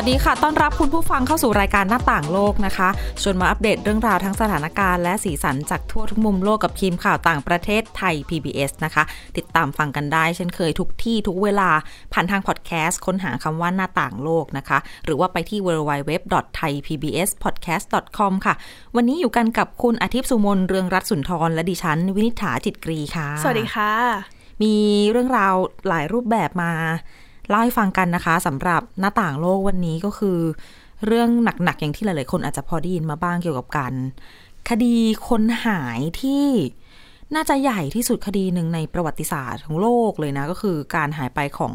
วัสดีค่ะ ต้อนรับคุณผู้ฟังเข้าสู่รายการหน้าต่างโลกนะคะ ชวนมาอัปเดตเรื่องราวทั้งสถานการณ์และสีสันจากทั่วทุกมุมโลกกับทีมข่าวต่างประเทศไทย PBS นะคะ ติดตามฟังกันได้ เช่นเคยทุกที่ทุกเวลา ผ่านทางพอดแคสต์ค้นหาคำว่าหน้าต่างโลกนะคะ หรือว่าไปที่ www.thaipbspodcast.com ค่ะ วันนี้อยู่กันกับคุณอาทิตย์สุมนเรืองรัตน์สุนทรและดิฉัน วินิษฐาจิตกรีค่ะ สวัสดีค่ะ มีเรื่องราวหลายรูปแบบมา เล่าให้ฟังกันนะคะสำหรับหน้าต่างโลกวันนี้ก็คือ เรื่องหนักๆอย่างที่หลายๆคนอาจจะพอได้ยินมาบ้างเกี่ยวกับการคดีคนหายที่น่าจะใหญ่ที่สุดคดีหนึ่งในประวัติศาสตร์ของโลกเลยนะ ก็คือการหายไปของ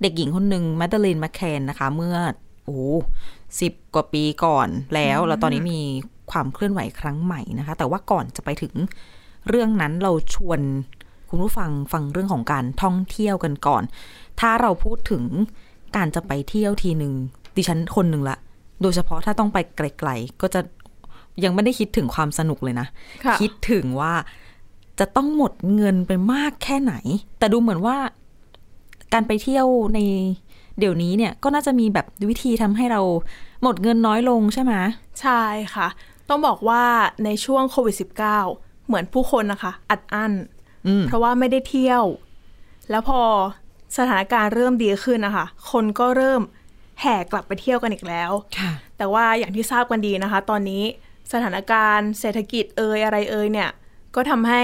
เด็กหญิงคนหนึ่งแมดเดลีนแมคเคนนะคะ เมื่อโอ้สิบกว่าปีก่อนแล้ว แล้วตอนนี้มีความเคลื่อนไหวครั้งใหม่นะคะ แต่ว่าก่อนจะไปถึงเรื่องนั้นเราชวนคุณผู้ฟังฟังเรื่องของการท่องเที่ยวกันก่อน ถ้าเราพูดถึงการจะไปเที่ยวทีหนึ่งดิฉันคนหนึ่งละ โดยเฉพาะถ้าต้องไปไกลๆก็จะยังไม่ได้คิดถึงความสนุกเลยนะค่ะคิดถึงว่าจะต้องหมดเงินไปมากแค่ไหน แต่ดูเหมือนว่าการไปเที่ยวในเดี๋ยวนี้เนี่ยก็น่าจะมีแบบวิธีทำให้เราหมดเงินน้อยลงใช่ไหมใช่ค่ะ ต้องบอกว่าในช่วงโควิด -19 เหมือนผู้คนนะคะ อัดอั้นอืมเพราะว่าไม่ได้เที่ยว แล้วพอ สถานการณ์เริ่มดีขึ้นนะคะ คนก็เริ่มแห่กลับไปเที่ยวกันอีกแล้วค่ะแต่ว่าอย่างที่ทราบกันดีนะคะ ตอนนี้สถานการณ์เศรษฐกิจเอ่ยอะไรเอ่ยเนี่ย ก็ทำให้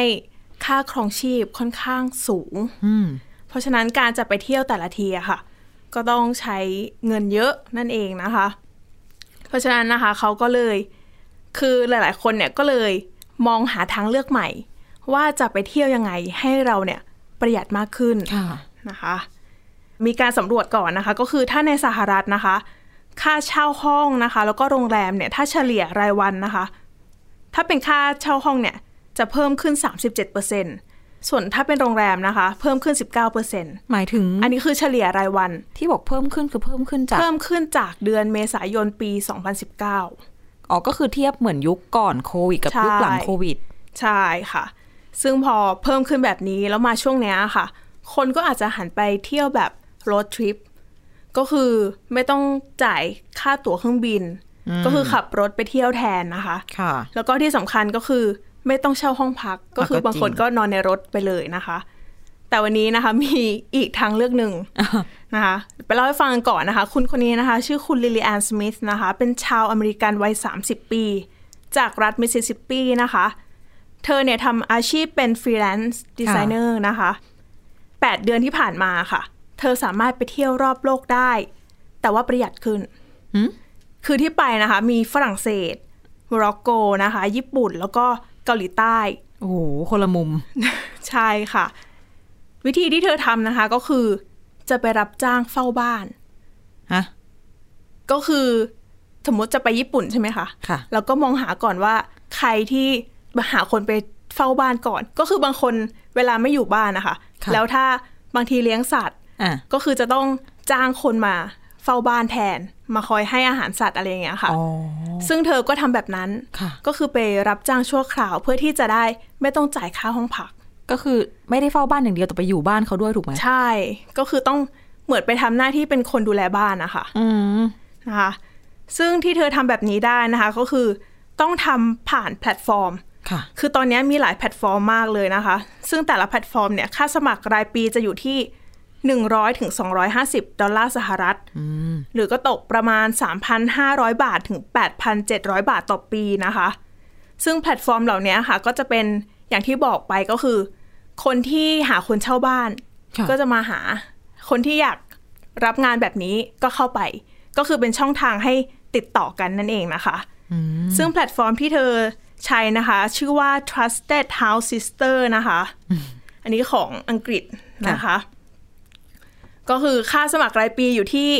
ค่าครองชีพค่อนข้างสูงอืมเพราะฉะนั้นการจะไปเที่ยวแต่ละทีอะค่ะ ก็ต้องใช้เงินเยอะนั่นเองนะคะ เพราะฉะนั้นนะคะเขาก็เลย คือหลาย ๆ คนเนี่ยก็เลยมองหาทางเลือกใหม่ ว่าจะไปเที่ยวยังไงให้เราเนี่ยประหยัดมากขึ้นค่ะ นะคะ มีการสำรวจก่อนนะคะ ก็คือถ้าในสหรัฐนะคะ ค่าเช่าห้องนะคะ แล้วก็โรงแรมเนี่ย ถ้าเฉลี่ยรายวันนะคะ ถ้าเป็นค่าเช่าห้องเนี่ย จะเพิ่มขึ้น 37%ส่วนถ้าเป็นโรงแรมนะคะ เพิ่มขึ้น 19%หมายถึง อันนี้คือเฉลี่ยรายวัน ที่บอกเพิ่มขึ้นคือเพิ่มขึ้นจาก เพิ่มขึ้นจากเดือนเมษายนปี 2019 อ๋อ ก็คือเทียบเหมือนยุคก่อนโควิดกับใช่ยุคหลังโควิด ใช่ค่ะ ซึ่งพอเพิ่มขึ้นแบบนี้แล้วมาช่วงเนี้ยค่ะ คนก็อาจจะหันไปเที่ยวแบบรถทริปก็คือไม่ต้องจ่ายค่าตั๋วเครื่องบิน ก็คือขับรถไปเที่ยวแทนนะคะค่ะ แล้วก็ที่สำคัญก็คือไม่ต้องเช่าห้องพัก ก็คือก็จริงบางคนก็นอนในรถไปเลยนะคะ แต่วันนี้นะคะมีอีกทางเลือกหนึ่งนะคะไปเล่าให้ฟังกันก่อนนะคะ คุณคนนี้นะคะ ชื่อคุณลิลีแอนสมิธนะคะ เป็นชาวอเมริกันวัย 30 ปี จากรัฐมิสซิสซิปปีนะคะ เธอเนี่ยทำอาชีพเป็น freelance designer นะคะ 8 เดือนที่ผ่านมาค่ะ เธอสามารถไปเที่ยวรอบโลกได้ แต่ว่าประหยัดขึ้นหืมคือที่ไปนะคะ มีฝรั่งเศสโมร็อกโกนะคะ ญี่ปุ่นแล้วก็เกาหลีใต้ โอ้โห คนละมุม ใช่ค่ะ วิธีที่เธอทำนะคะก็คือจะไปรับจ้างเฝ้าบ้านฮะก็คือสมมติจะไปญี่ปุ่นใช่ไหมคะค่ะ แล้วก็มองหาก่อนว่า ใครที่หาคนไปเฝ้าบ้านก่อน ก็คือบางคนเวลาไม่อยู่บ้านนะคะค่ะ แล้วถ้าบางทีเลี้ยงสัตว์อะก็คือจะต้องจ้างคนมาเฝ้าบ้านแทน มาคอยให้อาหารสัตว์อะไรอย่างเงี้ยค่ะอ๋อซึ่งเธอก็ทำแบบนั้นค่ะก็คือไปรับจ้างชั่วคราวเพื่อที่จะได้ไม่ต้องจ่ายค่าห้องพัก ก็คือไม่ได้เฝ้าบ้านอย่างเดียวแต่ไปอยู่บ้านเขาด้วยถูกไหมใช่ ก็คือต้องเหมือนไปทำหน้าที่เป็นคนดูแลบ้านนะคะอืมนะคะ ซึ่งที่เธอทำแบบนี้ได้นะคะ ก็คือต้องทำผ่านแพลตฟอร์ม ค่ะคือตอนนี้มีหลายแพลตฟอร์มมากเลยนะคะ ซึ่งแต่ละแพลตฟอร์มเนี่ยค่าสมัครรายปีจะอยู่ที่100ถึง250ดอลลาร์สหรัฐหรือก็ตกประมาณ3,500บาทถึง8,700บาทต่อปีนะคะ ซึ่งแพลตฟอร์มเหล่านี้ค่ะ ก็จะเป็นอย่างที่บอกไปก็คือ คนที่หาคนเช่าบ้านค่ะก็จะมาหาคนที่อยากรับงานแบบนี้ก็เข้าไป ก็คือเป็นช่องทางให้ติดต่อกันนั่นเองนะคะ ซึ่งแพลตฟอร์มที่เธอ ใช้นะคะ ชื่อว่า Trusted House Sister นะคะ อันนี้ของอังกฤษนะคะ ก็คือค่าสมัครรายปีอยู่ที่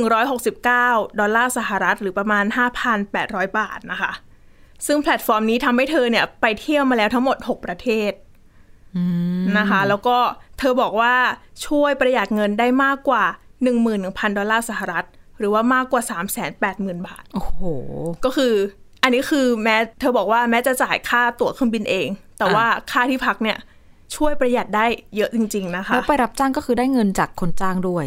169 ดอลลาร์สหรัฐ หรือประมาณ 5,800 บาทนะคะ ซึ่งแพลตฟอร์มนี้ทำให้เธอเนี่ย ไปเที่ยวมาแล้วทั้งหมด 6 ประเทศนะคะ แล้วก็เธอบอกว่าช่วยประหยัดเงินได้มากกว่า 11,000 ดอลลาร์สหรัฐ หรือว่ามากกว่า 3 8 0 0 0 0 บาท โอ้โห ก็คือ อันนี้คือแม้เธอบอกว่าแม้จะจ่ายค่าตั๋วเครื่องบินเอง แต่อะว่าค่าที่พักเนี่ย ช่วยประหยัดได้เยอะจริง ๆ นะคะ แล้วไปรับจ้างก็คือได้เงินจากคนจ้างด้วย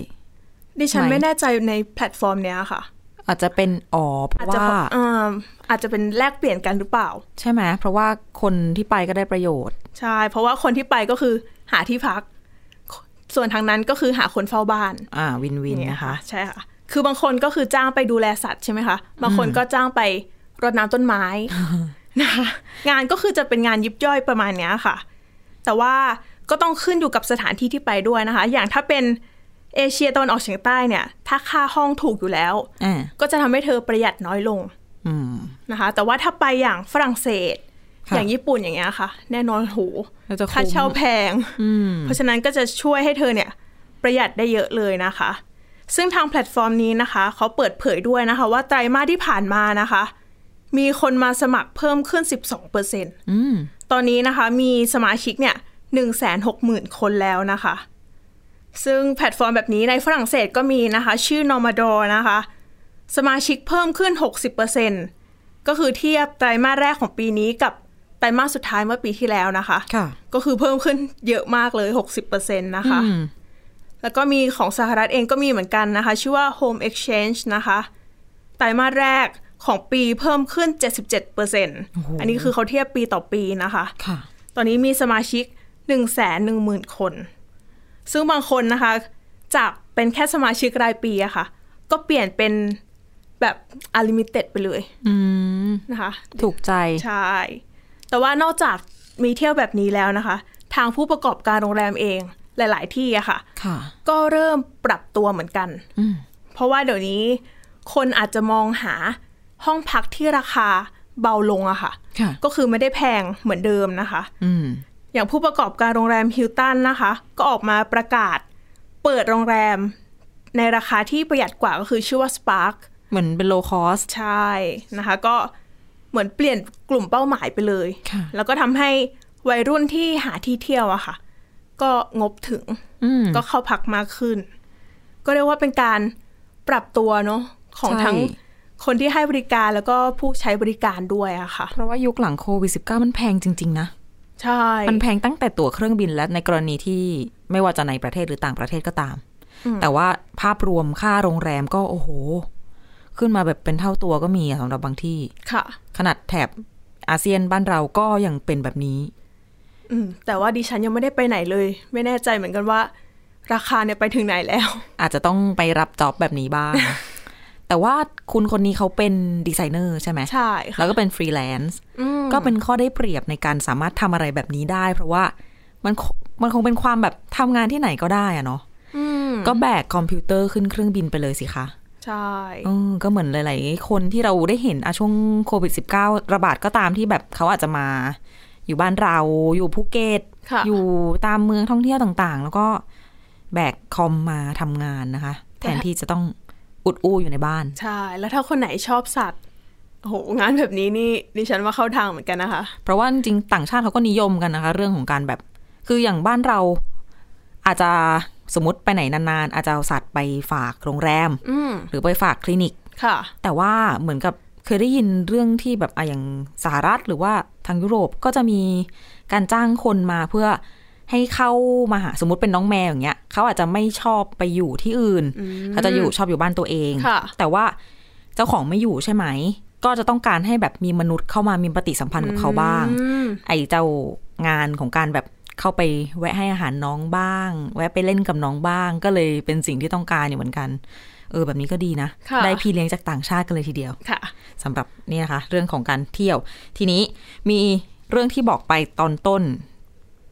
ดิฉันไหมไม่แน่ใจในแพลตฟอร์มเนี้ยค่ะ อาจจะเป็นอ๋อเพอาจราะจะว่าเอ่ออาจจะเป็นแลกเปลี่ยนกันหรือเปล่า ใช่ไหมเพราะว่าคนที่ไปก็ได้ประโยชน์ ใช่ เพราะว่าคนที่ไปก็คือหาที่พัก ส่วนทางนั้นก็คือหาคนเฝ้าบ้าน อ่าวินวินอย่างเงี้ยนะคะ ใช่ค่ะ คือบางคนก็คือจ้างไปดูแลสัตว์ใช่ไหมคะ บางคนก็จ้างไป รดน้ำต้นไม้นะคะงานก็คือจะเป็นงานยิบย่อยประมาณเนี้ยค่ะ แต่ว่าก็ต้องขึ้นอยู่กับสถานที่ที่ไปด้วยนะคะ อย่างถ้าเป็นเอเชียตะวันออกเฉียงใต้เนี่ย ถ้าค่าห้องถูกอยู่แล้วอ่าก็จะทำให้เธอประหยัดน้อยลงอืมนะคะ แต่ว่าถ้าไปอย่างฝรั่งเศสค่ะอย่างญี่ปุ่นอย่างเงี้ยค่ะ แน่นอนโหเราจะคุ้มค่าเช่าแพงอืมเพราะฉะนั้นก็จะช่วยให้เธอเนี่ย ประหยัดได้เยอะเลยนะคะ ซึ่งทางแพลตฟอร์มนี้นะคะ เขาเปิดเผยด้วยนะคะ ว่าไตรมาสที่ผ่านมานะคะ มีคนมาสมัครเพิ่มขึ้น 12เปอร์เซ็นอืมตอนนี้นะคะมีสมาชิกเนี่ย1 6 0 0 0 0คนแล้วนะคะ ซึ่งแพลตฟอร์มแบบนี้ในฝรั่งเศสก็มีนะคะ ชื่อ Nomador นะคะ สมาชิกเพิ่มขึ้น 60%ก็คือเทียบไตรมาสแรกของปีนี้กับไตรมาสสุดท้ายเมื่อปีที่แล้วนะคะค่ะก็คือเพิ่มขึ้นเยอะมากเลย 60%นะคะอืมแล้วก็มีของสหรัฐเองก็มีเหมือนกันนะคะ ชื่อว่า Home Exchange นะคะ ไตรมาสแรก ของปีเพิ่มขึ้น 77%อันนี้คือเขาเทียบปีต่อปีนะคะค่ะตอนนี้มีสมาชิก 1 1 0 0 0 0 คน ซึ่งบางคนนะคะ จากเป็นแค่สมาชิกรายปีอะค่ะ ก็เปลี่ยนเป็นแบบ unlimited ไปเลยอืมนะคะ ถูกใจ ใช่ แต่ว่านอกจากมีเที่ยวแบบนี้แล้วนะคะ ทางผู้ประกอบการโรงแรมเองหลาย ๆ ที่อะค่ะค่ะก็เริ่มปรับตัวเหมือนกันอืมเพราะว่าเดี๋ยวนี้คนอาจจะมองหา ห้องพักที่ราคาเบาลงอะค่ะค่ะ ก็คือไม่ได้แพงเหมือนเดิมนะคะอืมอย่างผู้ประกอบการโรงแรมฮิลตันนะคะ ก็ออกมาประกาศ เปิดโรงแรม ในราคาที่ประหยัดกว่าก็คือชื่อว่า Spark เหมือนเป็น low cost ใช่นะคะ ก็เหมือนเปลี่ยนกลุ่มเป้าหมายไปเลยค่ะแล้วก็ทำให้วัยรุ่นที่หาที่เที่ยวอะค่ะ ก็งบถึงอืมก็เข้าพักมากขึ้น ก็เรียกว่าเป็นการปรับตัวเนาะของใช่ทั้ง คนที่ให้บริการแล้วก็ผู้ใช้บริการด้วยอะค่ะ เพราะว่ายุคหลังโควิด -19 มันแพงจริง ๆ นะ ใช่ มันแพงตั้งแต่ตั๋วเครื่องบินและในกรณีที่ไม่ว่าจะในประเทศหรือต่างประเทศก็ตาม แต่ว่าภาพรวมค่าโรงแรมก็โอ้โห ขึ้นมาแบบเป็นเท่าตัวก็มีอะสำหรับบางที่ค่ะ ขนาดแถบอาเซียนบ้านเราก็ยังเป็นแบบนี้อืมแต่ว่าดิฉันยังไม่ได้ไปไหนเลย ไม่แน่ใจเหมือนกันว่า ราคาเนี่ยไปถึงไหนแล้ว อาจจะต้องไปรับ job แบบนี้บ้าง แต่ว่าคุณคนนี้เขาเป็นดีไซเนอร์ใช่ไหมใช่ค่ะแล้วก็เป็นฟรีแลนซ์ก็เป็นข้อได้เปรียบในการสามารถทำอะไรแบบนี้ได้ เพราะว่ามันคมันคงเป็นความแบบทำงานที่ไหนก็ได้อะเนาะอืมก็แบกคอมพิวเตอร์ขึ้นเครื่องบินไปเลยสิคะใช่เออก็เหมือนหลาย ๆ คนที่เราได้เห็นอะช่วงโควิด -19 ระบาดก็ตามที่แบบเขาอาจจะมา อยู่บ้านเราอยู่ภูเก็ตค่ะอยู่ตามเมืองท่องเที่ยวต่าง ๆ แล้วก็แบกคอมมาทำงานนะคะ แทนที่จะต้อง อุดอู้อยู่ในบ้าน ใช่ แล้วถ้าคนไหนชอบสัตว์โอ้โหงานแบบนี้นี่ดิฉันว่าเข้าทางเหมือนกันนะคะ เพราะว่าจริงๆต่างชาติเขาก็นิยมกันนะคะ เรื่องของการแบบ คืออย่างบ้านเรา อาจจะสมมติไปไหนนานๆ อาจจะเอาสัตว์ไปฝากโรงแรมอืมหรือไปฝากคลินิกค่ะ แต่ว่าเหมือนกับเคยได้ยินเรื่องที่แบบอะอย่างสหรัฐหรือว่าทางยุโรปก็จะมีการจ้างคนมาเพื่อ ให้เข้ามาหาสมมติเป็นน้องแมวอย่างเงี้ยเขาอาจจะไม่ชอบไปอยู่ที่อื่นเขาจะอยู่ชอบอยู่บ้านตัวเองค่ะแต่ว่าเจ้าของไม่อยู่ใช่ไหม ก็จะต้องการให้แบบมีมนุษย์เข้ามามีปฏิสัมพันธ์กับเขาบ้างอืมไอ้เจ้างานของการแบบเข้าไปแวะให้อาหารน้องบ้าง แวะไปเล่นกับน้องบ้าง ก็เลยเป็นสิ่งที่ต้องการอยู่เหมือนกัน เออแบบนี้ก็ดีนะค่ะได้พี่เลี้ยงจากต่างชาติกันเลยทีเดียวค่ะสำหรับนี่นะคะ เรื่องของการเที่ยว ทีนี้มีเรื่องที่บอกไปตอนต้น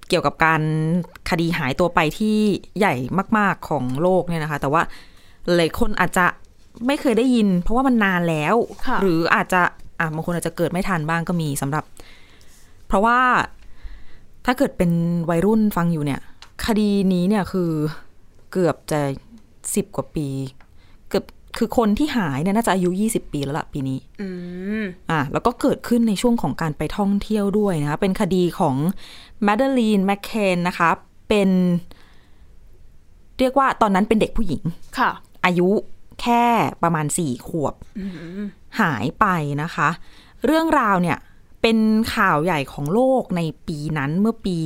เกี่ยวกับการคดีหายตัวไปที่ใหญ่มาก ๆของโลกเนี่ยนะคะ แต่ว่าหลายคนอาจจะไม่เคยได้ยิน เพราะว่ามันนานแล้วค่ะหรืออาจจะอะบางคนอาจจะเกิดไม่ทันบ้างก็มีสำหรับ เพราะว่าถ้าเกิดเป็นวัยรุ่นฟังอยู่เนี่ย คดีนี้เนี่ยคือเกือบจะสิบกว่าปี เกือบ คือคนที่หายเนี่ยน่าจะอายุยี่สิบปีแล้วล่ะปีนี้อืมอะแล้วก็เกิดขึ้นในช่วงของการไปท่องเที่ยวด้วยนะคะเป็นคดีของแมดเดลีนแมคเคนนะคะ เป็น เรียกว่าตอนนั้นเป็นเด็กผู้หญิง ค่ะ อายุแค่ประมาณสี่ขวบ หายไปนะคะ เรื่องราวเนี่ยเป็นข่าวใหญ่ของโลกในปีนั้นเมื่อปี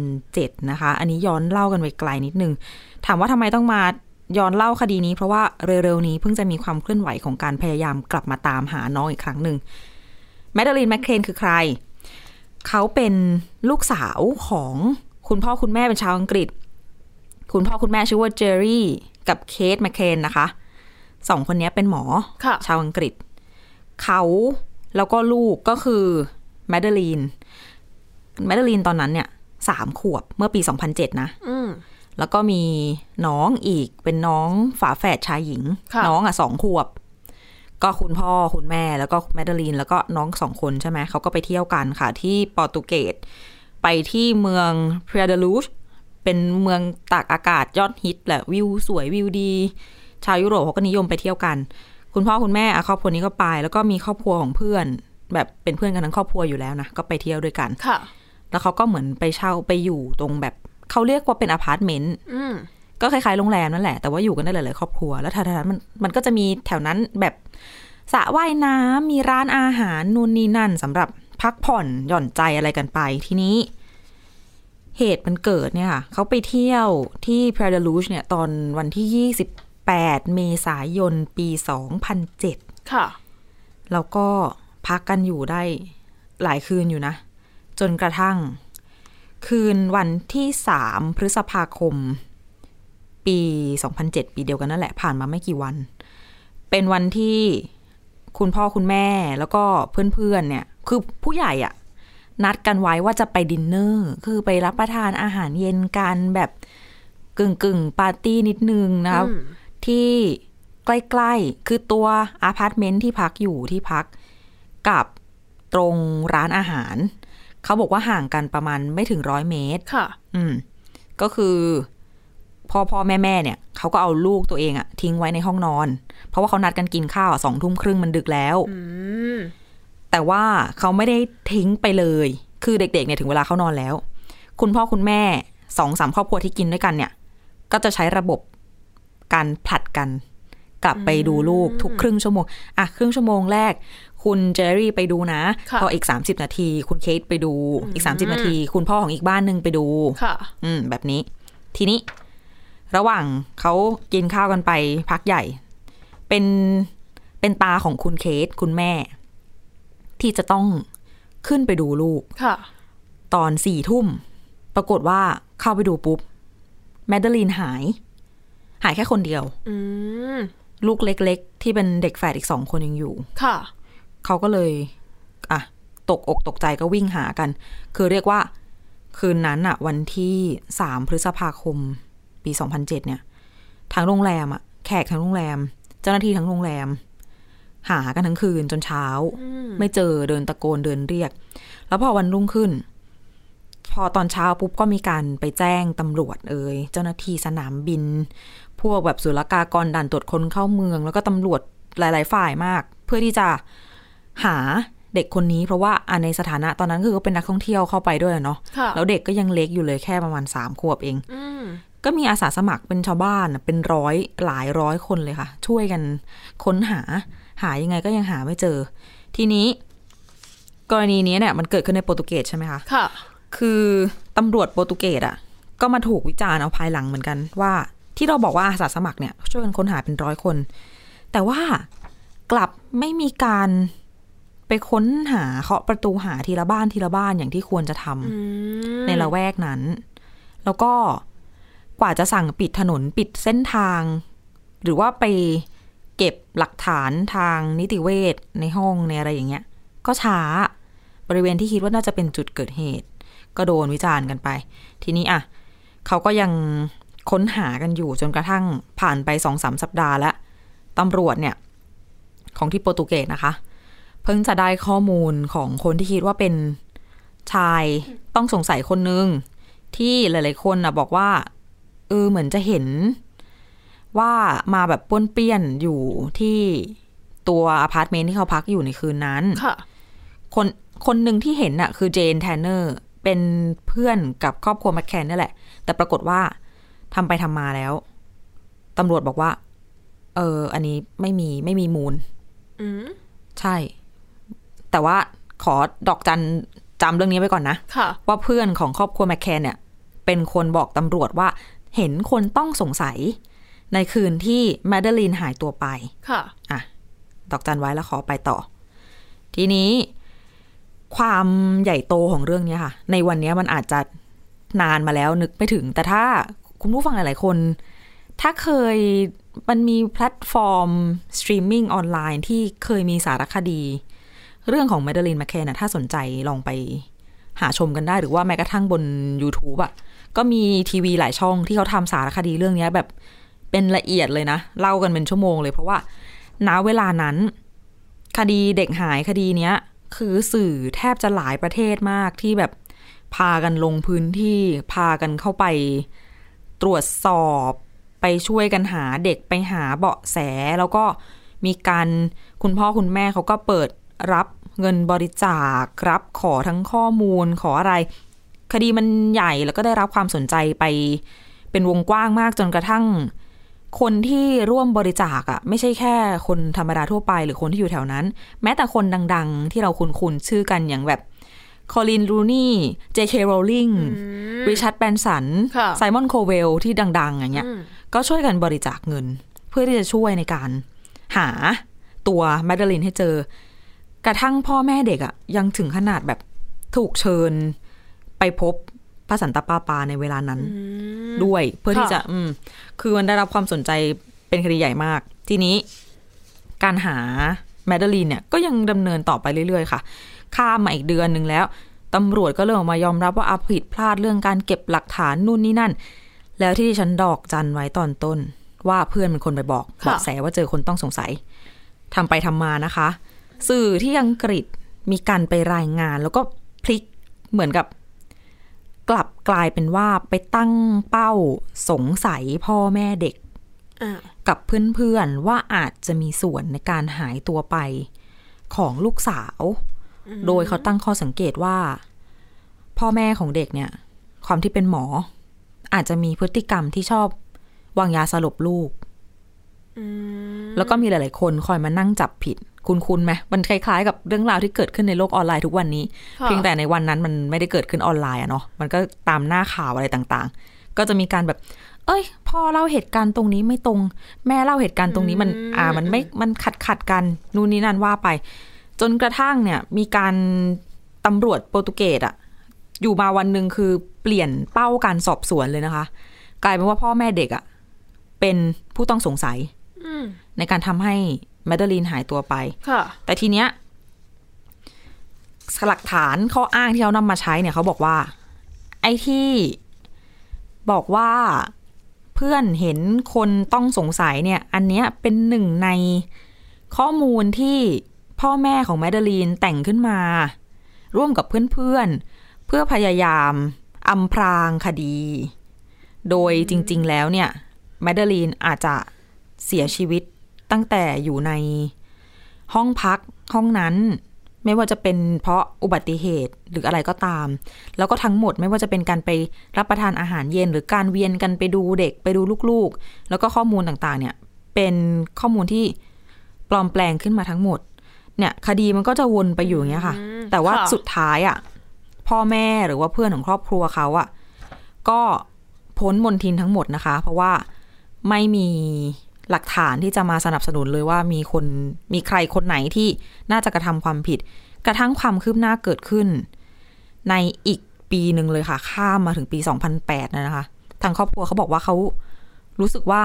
2007 นะคะ อันนี้ย้อนเล่ากันไปไกลนิดนึง ถามว่าทำไมต้องมา ย้อนเล่าคดีนี้เพราะว่าเร็วๆนี้เพิ่งจะมีความเคลื่อนไหวของการพยายามกลับมาตามหาน้องอีกครั้งหนึ่งแมดเดลีนแมคเคนคือใคร เขาเป็นลูกสาวของคุณพ่อคุณแม่เป็นชาวอังกฤษ คุณพ่อคุณแม่ชื่อว่าเจอรี่กับเคทแมคเคนนะคะสองคนนี้เป็นหมอค่ะชาวอังกฤษ เขาแล้วก็ลูกก็คือแมดเดลีนแมดเดลีนตอนนั้นเนี่ยสามขวบเมื่อปี2007นะ อืม แล้วก็มีน้องอีกเป็นน้องฝาแฝดชายหญิงค่ะน้องอะสองขวบ ก็คุณพ่อคุณแม่แล้วก็แมดเดลีนแล้วก็น้องสองคนใช่ไหมเขาก็ไปเที่ยวกันค่ะ ที่โปรตุเกสไปที่เมือง Praia da Luz เป็นเมืองตากอากาศยอดฮิตแหละวิวสวยวิวดี ชาวยุโรปเขาก็นิยมไปเที่ยวกัน คุณพ่อคุณแม่อะครอบครัวนี้ก็ไป แล้วก็มีครอบครัวของเพื่อน แบบเป็นเพื่อนกันทั้งครอบครัวอยู่แล้วนะก็ไปเที่ยวด้วยกันค่ะ แล้วเขาก็เหมือนไปเช่าไปอยู่ตรงแบบ เขาเรียกว่าเป็นอพาร์ตเมนต์อืมก็คล้ายๆโรงแรมนั่นแหละ แต่ว่าอยู่กันได้หลายๆครอบครัว แล้วแถวๆนั้นมันมันก็จะมีแถวนั้นแบบสระว่ายน้ำมีร้านอาหารนู่นนี่นั่นสำหรับพักผ่อนหย่อนใจอะไรกันไปทีนี้ เหตุมันเกิดเนี่ยค่ะเขาไปเที่ยวที่พราดาลูชเนี่ย ตอนวันที่ 28 เมษายนปี 2007 ค่ะ แล้วก็พักกันอยู่ได้หลายคืนอยู่นะ จนกระทั่ง คืนวันที่สามพฤษภาคม ปี 2007 ปีเดียวกันนั่นแหละ ผ่านมาไม่กี่วัน เป็นวันที่คุณพ่อคุณแม่แล้วก็เพื่อนๆเนี่ย คือผู้ใหญ่อะนัดกันไว้ว่าจะไปดินเนอร์ คือไปรับประทานอาหารเย็นกันแบบกึ่งกึ่งๆปาร์ตี้นิดนึงนะครับอืมที่ใกล้ๆ คือตัวอพาร์ตเมนต์ที่พักอยู่ที่พักกับตรงร้านอาหาร เขาบอกว่าห่างกันประมาณไม่ถึงร้อยเมตร ค่ะ อืม ก็คือพ่อพ่อแม่แม่เนี่ยเขาก็เอาลูกตัวเองอะทิ้งไว้ในห้องนอน เพราะว่าเขานัดกันกินข้าวอะสองทุ่มครึ่งมันดึกแล้วอืมแต่ว่าเขาไม่ได้ทิ้งไปเลย คือเด็กๆเนี่ยถึงเวลาเขานอนแล้ว คุณพ่อคุณแม่สองสามครอบครัวที่กินด้วยกันเนี่ย ก็จะใช้ระบบการผลัดกัน กลับไปดูลูกทุกครึ่งชั่วโมง อะ ครึ่งชั่วโมงแรก คุณเจอรี่ไปดูนะค่ะพออีกสามสิบนาที คุณเคทไปดูอีกสามสิบนาที คุณพ่อของอีกบ้านหนึ่งไปดูค่ะ อืม แบบนี้ ทีนี้ ระหว่างเขากินข้าวกันไปพักใหญ่ เป็นเป็นตาของคุณเคทคุณแม่ ที่จะต้องขึ้นไปดูลูกค่ะ ตอนสี่ทุ่ม ปรากฏว่าเข้าไปดูปุ๊บแมดเดลีนหาย หายแค่คนเดียวอืมลูกเล็ก ๆ ที่เป็นเด็กแฝดอีกสองคนยังอยู่ ค่ะ เขาก็เลยอะตกอกตกใจก็วิ่งหากัน คือเรียกว่าคืนนั้นอะวันที่สามพฤษภาคม ปีสองพันเจ็ดเนี่ยทางโรงแรมอะแขกทั้งโรงแรม เจ้าหน้าที่ทั้งโรงแรม หากันทั้งคืนจนเช้า ไม่เจอเดินตะโกนเดินเรียก แล้วพอวันรุ่งขึ้น พอตอนเช้าปุ๊บก็มีการไปแจ้งตำรวจเอ่ยเจ้าหน้าที่สนามบิน พวกแบบศุลกากรด่านตรวจคนเข้าเมือง แล้วก็ตำรวจหลาย ๆ ฝ่ายมาก เพื่อที่จะ หาเด็กคนนี้เพราะว่าอะในสถานะตอนนั้นคือก็เป็นนักท่องเที่ยวเข้าไปด้วยอะเนาะค่ะแล้วเด็กก็ยังเล็กอยู่เลยแค่ประมาณสามขวบเองอืมก็มีอาสาสมัครเป็นชาวบ้านน่ะเป็นร้อยหลายร้อยคนเลยค่ะ ช่วยกันค้นหาหายังไงก็ยังหาไม่เจอ ทีนี้ กรณีนี้เนี่ย มันเกิดขึ้นในโปรตุเกสใช่ไหมคะค่ะ คือตำรวจโปรตุเกสอะ ก็มาถูกวิจารณ์เอาภายหลังเหมือนกันว่าที่เราบอกว่าอาสาสมัครเนี่ย ช่วยกันค้นหาเป็นร้อยคน แต่ว่ากลับไม่มีการ ไปค้นหาเคาะประตูหาทีละบ้านทีละบ้านอย่างที่ควรจะทำอืมในละแวกนั้น แล้วก็กว่าจะสั่งปิดถนนปิดเส้นทาง หรือว่าไปเก็บหลักฐานทางนิติเวชในห้องในอะไรอย่างเงี้ย ก็ช้าบริเวณที่คิดว่าน่าจะเป็นจุดเกิดเหตุ ก็โดนวิจารณ์กันไป ทีนี้อะเขาก็ยังค้นหากันอยู่จนกระทั่งผ่านไปสองสามสัปดาห์แล้วตำรวจเนี่ย ของที่โปรตุเกสนะคะ เพิ่งจะได้ข้อมูลของคนที่คิดว่าเป็นชายต้องสงสัยคนนึง ที่หลาย ๆ คนนะบอกว่าเออเหมือนจะเห็น ว่ามาแบบป้วนเปี้ยนอยู่ที่ตัวอพาร์ตเมนต์ที่เขาพักอยู่ในคืนนั้นค่ะคนคนหนึ่งที่เห็นน่ะ คือเจนแทนเนอร์เป็นเพื่อนกับครอบครัวแมคแคนนี่แหละ แต่ปรากฏว่าทำไปทำมาแล้วตำรวจบอกว่า เออ อันนี้ไม่มีไม่มีมูลอืมใช่ แต่ว่าขอดอกจันจำเรื่องนี้ไว้ก่อนนะค่ะว่าเพื่อนของครอบครัวแมคแคนเนี่ย เป็นคนบอกตำรวจว่าเห็นคนต้องสงสัย ในคืนที่แมดเดลีนหายตัวไป ค่ะอะ ดอกจันไว้แล้วขอไปต่อ ทีนี้ความใหญ่โตของเรื่องนี้ค่ะ ในวันนี้มันอาจจะนานมาแล้วนึกไม่ถึง แต่ถ้าคุณผู้ฟังหลาย ๆ คน ถ้าเคยมันมีแพลตฟอร์มสตรีมมิ่งออนไลน์ที่เคยมีสารคดี เรื่องของแมดเดลินแมคเคนนะถ้าสนใจลองไปหาชมกันได้หรือว่าแม้กระทั่งบน YouTube อะ่ะ ก็มีทีวีหลายช่องที่เขาทำสารคดีเรื่องนี้แบบเป็นละเอียดเลยนะ เล่ากันเป็นชั่วโมงเลยเพราะว่าณเวลานั้น คดีเด็กหายคดีเนี้ย คือสื่อแทบจะหลายประเทศมากที่แบบพากันลงพื้นที่พากันเข้าไปตรวจสอบไปช่วยกันหาเด็กไปหาเบาะแสแล้วก็มีการคุณพ่อคุณแม่เขาก็เปิด รับเงินบริจาครับขอทั้งข้อมูลขออะไร คดีมันใหญ่แล้วก็ได้รับความสนใจไป เป็นวงกว้างมากจนกระทั่ง คนที่ร่วมบริจาคอะไม่ใช่แค่คนธรรมดาทั่วไปหรือคนที่อยู่แถวนั้น แม้แต่คนดัง ๆ ที่เราคุ้นๆชื่อกันอย่างแบบคอลินรูนี่เจเคโรลลิงริชาร์ดแบรนสันค่ะไซมอนโคเวลที่ดัง ๆ อย่างเงี้ย ก็ช่วยกันบริจาคเงิน เพื่อที่จะช่วยในการหาตัวแมดเดลินให้เจอ กระทั่งพ่อแม่เด็กอะยังถึงขนาดแบบถูกเชิญไปพบพระสันตะปาปาในเวลานั้นด้วยเพื่อที่จะ อืม คือมันได้รับความสนใจเป็นคดีใหญ่มาก ทีนี้ การหาแมดเดลีนเนี่ยก็ยังดำเนินต่อไปเรื่อยๆ ค่ะข้ามมาอีกเดือนหนึ่งแล้วตำรวจก็เริ่มออกมายอมรับว่าอาผิดพลาดเรื่องการเก็บหลักฐานนู่นนี่นั่น แล้วที่ดิฉันดอกจันไว้ตอนต้น ว่าเพื่อนเป็นคนไปบอกค่ะเบาะแสว่าเจอคนต้องสงสัยทำไปทำมานะคะ สื่อที่อังกฤษมีการไปรายงาน แล้วก็พลิกเหมือนกับ กลับกลายเป็นว่าไปตั้งเป้าสงสัยพ่อแม่เด็กอ่ากับเพื่อนๆว่าอาจจะมีส่วนในการหายตัวไปของลูกสาว โดยเขาตั้งข้อสังเกตว่า พ่อแม่ของเด็กเนี่ย ความที่เป็นหมอ อาจจะมีพฤติกรรมที่ชอบวางยาสลบลูก แล้วก็มีหลาย ๆ คนคอยมานั่งจับผิด คุณคุณไหมมันคล้ายๆกับเรื่องราวที่เกิดขึ้นในโลกออนไลน์ทุกวันนี้ค่ะเพียงแต่ในวันนั้นมันไม่ได้เกิดขึ้นออนไลน์อะเนาะมันก็ตามหน้าข่าวอะไรต่างๆ ก็จะมีการแบบ เอ้ยพ่อเล่าเหตุการณ์ตรงนี้ไม่ตรง แม่เล่าเหตุการณ์ตรงนี้มันอ่ามันไม่มันขัดขัดกันนู่นนี่นั่นว่าไป จนกระทั่งเนี่ย มีการตำรวจโปรตุเกสอะอยู่มาวันหนึ่งคือเปลี่ยนเป้าการสอบสวนเลยนะคะ กลายเป็นว่าพ่อแม่เด็กอะเป็นผู้ต้องสงสัยอืม ในการทำให้แมดเดลีนหายตัวไปค่ะแต่ทีเนี้ยหลักฐานข้ออ้างที่เขานำมาใช้เนี่ยเขาบอกว่า ไอ้ที่บอกว่าเพื่อนเห็นคนต้องสงสัยเนี่ย อันเนี้ยเป็นหนึ่งในข้อมูลที่พ่อแม่ของแมดเดลีนแต่งขึ้นมา ร่วมกับเพื่อนๆ เพื่อพยายามอำพรางคดี โดยจริง ๆ แล้วเนี่ยแมดเดลีนอาจจะ เสียชีวิตตั้งแต่อยู่ในห้องพักห้องนั้น ไม่ว่าจะเป็นเพราะอุบัติเหตุหรืออะไรก็ตาม แล้วก็ทั้งหมดไม่ว่าจะเป็นการไปรับประทานอาหารเย็น หรือการเวียนกันไปดูเด็กไปดูลูกๆ แล้วก็ข้อมูลต่างๆ เนี่ย เป็นข้อมูลที่ปลอมแปลงขึ้นมาทั้งหมด เนี่ยคดีมันก็จะวนไปอยู่อย่างเงี้ยค่ะ แต่ว่าค่ะสุดท้ายอะพ่อแม่หรือว่าเพื่อนของครอบครัวเขาอะก็พ้นมนทินทั้งหมดนะคะ เพราะว่าไม่มี หลักฐานที่จะมาสนับสนุนเลยว่ามีคนมีใครคนไหนที่น่าจะกระทำความผิด กระทั่งความคืบหน้าเกิดขึ้น ในอีกปีหนึ่งเลยค่ะ ข้ามมาถึงปี 2008นะนะคะ ทางครอบครัวเขาบอกว่าเขารู้สึกว่า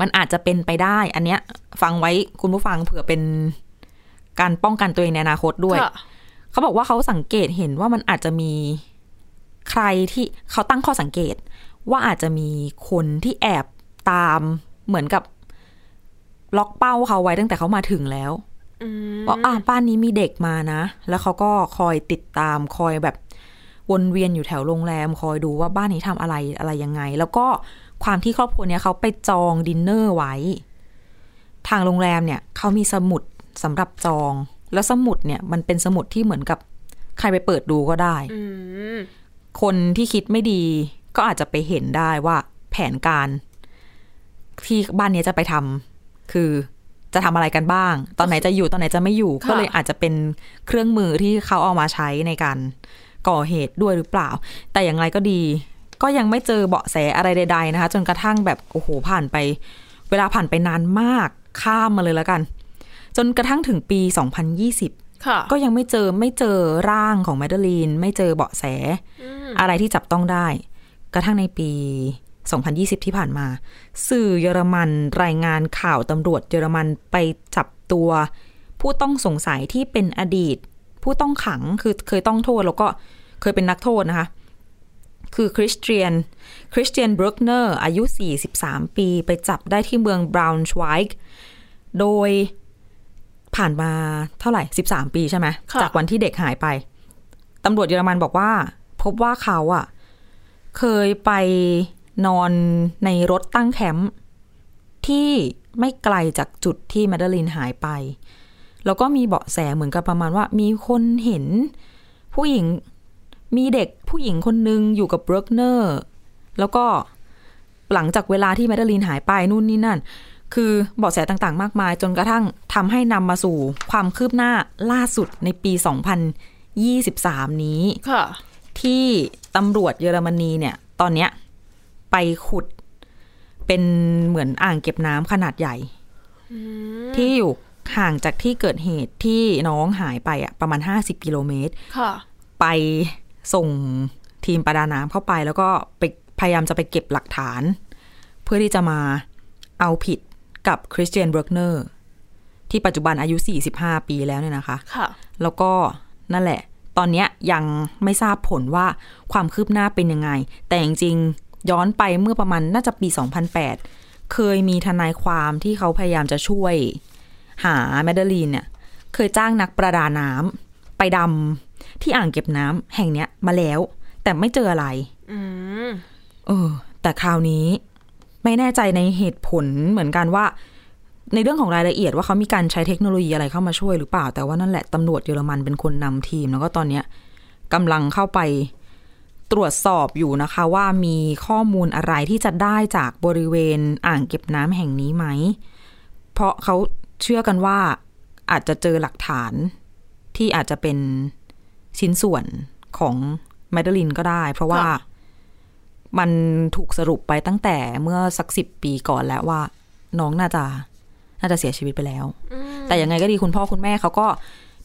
มันอาจจะเป็นไปได้ อันเนี้ย ฟังไว้คุณผู้ฟังเผื่อเป็นการป้องกันตัวเองในอนาคตด้วยค่ะเขาบอกว่าเขาสังเกตเห็นว่ามันอาจจะมีใครที่เขาตั้งข้อสังเกต ว่าอาจจะมีคนที่แอบตาม เหมือนกับล็อกเป้าเขาไว้ตั้งแต่เขามาถึงแล้วอืมว่าอะบ้านนี้มีเด็กมานะ แล้วเขาก็คอยติดตามคอยแบบวนเวียนอยู่แถวโรงแรม คอยดูว่าบ้านนี้ทำอะไรอะไรยังไง แล้วก็ความที่ครอบครัวเนี้ยเขาไปจองดินเนอร์ไว้ ทางโรงแรมเนี่ยเขามีสมุดสำหรับจอง แล้วสมุดเนี่ย มันเป็นสมุดที่เหมือนกับใครไปเปิดดูก็ได้อืมคนที่คิดไม่ดี ก็อาจจะไปเห็นได้ว่าแผนการ ที่บ้านเนี้ยจะไปทคือจะทำอะไรกันบ้าง ตอนไหนจะอยู่ตอนไหนจะไม่อยู่ค่ะก็เลยอาจจะเป็นเครื่องมือที่เขาเอามาใช้ในการก่อเหตุด้วยหรือเปล่า แต่อย่างไรก็ดี ก็ยังไม่เจอเบาะแสอะไรใด ๆ นะคะ จนกระทั่งแบบโอ้โหผ่านไป เวลาผ่านไปนานมากข้ามมาเลยแล้วกัน จนกระทั่งถึงปี 2020ค่ะก็ยังไม่เจอไม่เจอร่างของแมดเดลีนไม่เจอเบาะแส อะไรที่จับต้องได้ กระทั่งในปี 2020 ที่ผ่านมา สื่อเยอรมันรายงานข่าวตำรวจเยอรมันไปจับตัว ผู้ต้องสงสัยที่เป็นอดีต ผู้ต้องขังคือเคยต้องโทษแล้วก็เคยเป็นนักโทษนะคะ คือคริสเตียนคริสเตียนบรูคเนอร์อายุ 43 ปี ไปจับได้ที่เมืองบราวน์ชไวค์โดยผ่านมาเท่าไหร่ 13 ปีใช่ไหมค่ะจากวันที่เด็กหายไปตำรวจเยอรมันบอกว่า พบว่าเขาอะเคยไป นอนในรถตั้งแคมป์ที่ไม่ไกลจากจุดที่แมดเดลินหายไป แล้วก็มีเบาะแสเหมือนกับประมาณว่า มีคนเห็น ผู้หญิงมีเด็กผู้หญิงคนนึงอยู่กับบรูคเนอร์ แล้วก็หลังจากเวลาที่แมดเดลินหายไปนู่นนี่นั่น คือเบาะแสต่างๆ มากมาย จนกระทั่งทำให้นำมาสู่ความคืบหน้าล่าสุดในปี 2023 นี้ ค่ะ ที่ตำรวจเยอรมนีเนี่ย ตอนเนี้ย ไปขุด เป็นเหมือนอ่างเก็บน้ำขนาดใหญ่ที่อยู่ห่างจากที่เกิดเหตุที่น้องหายไปอะประมาณ50กิโลเมตรค่ะไปส่งทีมประดาน้ำเข้าไปแล้วก็ไปพยายามจะไปเก็บหลักฐาน เพื่อที่จะมาเอาผิดกับคริสเตียนเบรกเนอร์ที่ปัจจุบันอายุ 45 ปีแล้วเนี่ยนะคะค่ะแล้วก็นั่นแหละ ตอนเนี้ยยังไม่ทราบผลว่าความคืบหน้าเป็นยังไง แต่จริงๆ ย้อนไปเมื่อประมาณน่าจะปี 2008 เคยมีทนายความที่เขาพยายามจะช่วย หาแมดเดลีนเนี่ย เคยจ้างนักประดาน้ำไปดำที่อ่างเก็บน้ำแห่งเนี้ยมาแล้ว แต่ไม่เจออะไรอืมเออ แต่คราวนี้ไม่แน่ใจในเหตุผลเหมือนกันว่า ในเรื่องของรายละเอียดว่าเขามีการใช้เทคโนโลยีอะไรเข้ามาช่วยหรือเปล่า แต่ว่านั่นแหละตำรวจเยอรมันเป็นคนนำทีม แล้วก็ตอนเนี้ยกำลังเข้าไป ตรวจสอบอยู่นะคะว่ามีข้อมูลอะไรที่จะได้จากบริเวณอ่างเก็บน้ำแห่งนี้ไหม เพราะเขาเชื่อกันว่าอาจจะเจอหลักฐานที่อาจจะเป็นชิ้นส่วนของแมดเดลินก็ได้ เพราะว่าค่ะมันถูกสรุปไปตั้งแต่เมื่อสักสิบปีก่อนแล้วว่า น้องน่าจะน่าจะเสียชีวิตไปแล้ว แต่ยังไงก็ดีคุณพ่อคุณแม่เขาก็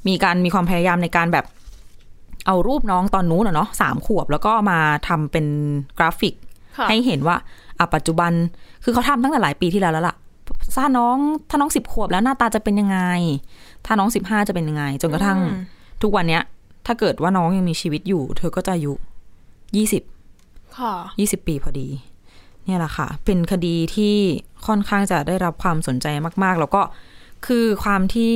มีการมีความพยายามในการแบบ เอารูปน้องตอนนู้นอะเนาะสามขวบแล้วก็มาทำเป็นกราฟิกค่ะให้เห็นว่าอะปัจจุบันคือเขาทำตั้งแต่หลายปีที่แล้วแล้วล่ะถ้าน้องถ้าน้องสิบขวบแล้วหน้าตาจะเป็นยังไง ถ้าน้องสิบห้าจะเป็นยังไง จนกระทั่งอืมทุกวันเนี้ย ถ้าเกิดว่าน้องยังมีชีวิตอยู่ เธอก็จะอายุยี่สิบค่ะยี่สิบปีพอดี เนี่ยแหละค่ะ เป็นคดีที่ค่อนข้างจะได้รับความสนใจมาก ๆ แล้วก็คือความที่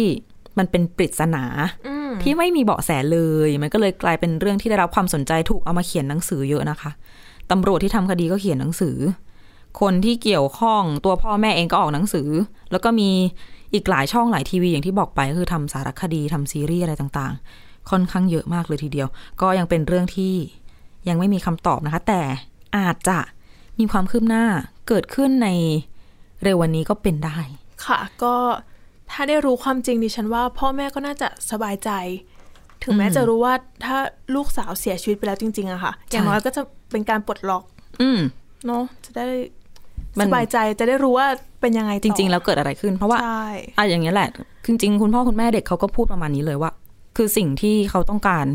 มันเป็นปริศนาอืม ที่ไม่มีเบาะแสเลย มันก็เลยกลายเป็นเรื่องที่ได้รับความสนใจถูกเอามาเขียนหนังสือเยอะนะคะตำรวจที่ทำคดีก็เขียนหนังสือ คนที่เกี่ยวข้องตัวพ่อแม่เองก็ออกหนังสือ แล้วก็มีอีกหลายช่องหลายทีวีอย่างที่บอกไปก็คือทำสารคดีทำซีรีส์อะไรต่างๆ ค่อนข้างเยอะมากเลยทีเดียว ก็ยังเป็นเรื่องที่ยังไม่มีคำตอบนะคะ แต่อาจจะมีความคืบหน้าเกิดขึ้นในเร็ววันนี้ก็เป็นได้ ค่ะ ก็ ถ้าได้รู้ความจริงดิฉันว่า พ่อแม่ก็น่าจะสบายใจ ถึงแม้อืมจะรู้ว่าถ้าลูกสาวเสียชีวิตไปแล้วจริง ๆอะค่ะ อย่างใช่น้อยก็จะเป็นการปลดล็อก อืมเนาะจะได้มันสบายใจจะได้รู้ว่าเป็นยังไงจต่อริง ๆ แล้วเกิดอะไรขึ้น เพราะว่าใช่อะอย่างนี้ยแหละคือจริงๆคุณพ่อคุณแม่เด็กเขาก็พูดประมาณนี้เลยว่า คือสิ่งที่เขาต้องการ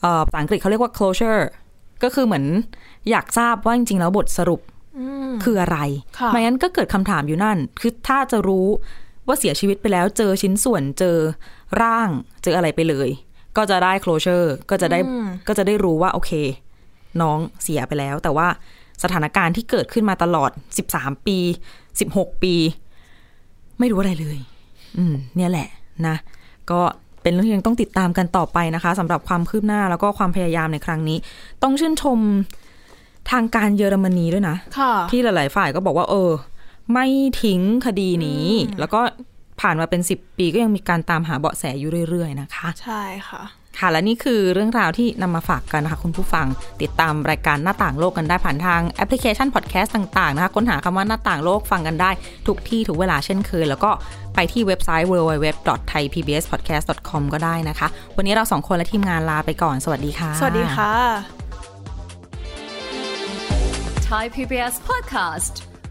เอ่อภาษาอังกฤษเขาเรียกว่า closure ก็คือเหมือนอยากทราบว่าจริง ๆ แล้วบทสรุปอืมคืออะไรค่ะไม่งั้นก็เกิดคำถามอยู่นั่น คือถ้าจะรู้ ว่าเสียชีวิตไปแล้วเจอชิ้นส่วนเจอร่าง เจออะไรไปเลย ก็จะได้ closure ก็จะได้อืมก็จะได้รู้ว่าโอเค น้องเสียไปแล้ว แต่ว่าสถานการณ์ที่เกิดขึ้นมาตลอด13ปี16ปี ไม่รู้อะไรเลย อืม เนี่ยแหละนะ ก็เป็นเรื่องที่ยังต้องติดตามกันต่อไปนะคะสำหรับความคืบหน้าแล้วก็ความพยายามในครั้งนี้ ต้องชื่นชมทางการเยอรมนีด้วยนะค่ะที่หลาย ๆ ฝ่ายก็บอกว่า เออ ไม่ทิ้งคดีนี้ แล้วก็ผ่านมาเป็นสิบปีก็ยังมีการตามหาเบาะแสอยู่เรื่อย ๆ นะคะ ใช่ค่ะ ค่ะและนี่คือเรื่องราวที่นำมาฝากกันนะคะคุณผู้ฟังติดตามรายการหน้าต่างโลกกันได้ผ่านทางแอปพลิเคชันพอดแคสต์ต่างๆนะคะค้นหาคำว่าหน้าต่างโลกฟังกันได้ ทุกที่ทุกเวลาเช่นเคย แล้วก็ไปที่เว็บไซต์ www.thaipbspodcast.com ก็ได้นะคะ วันนี้เราสองคนและทีมงานลาไปก่อน สวัสดีค่ะ สวัสดีค่ะ Thai PBS podcast.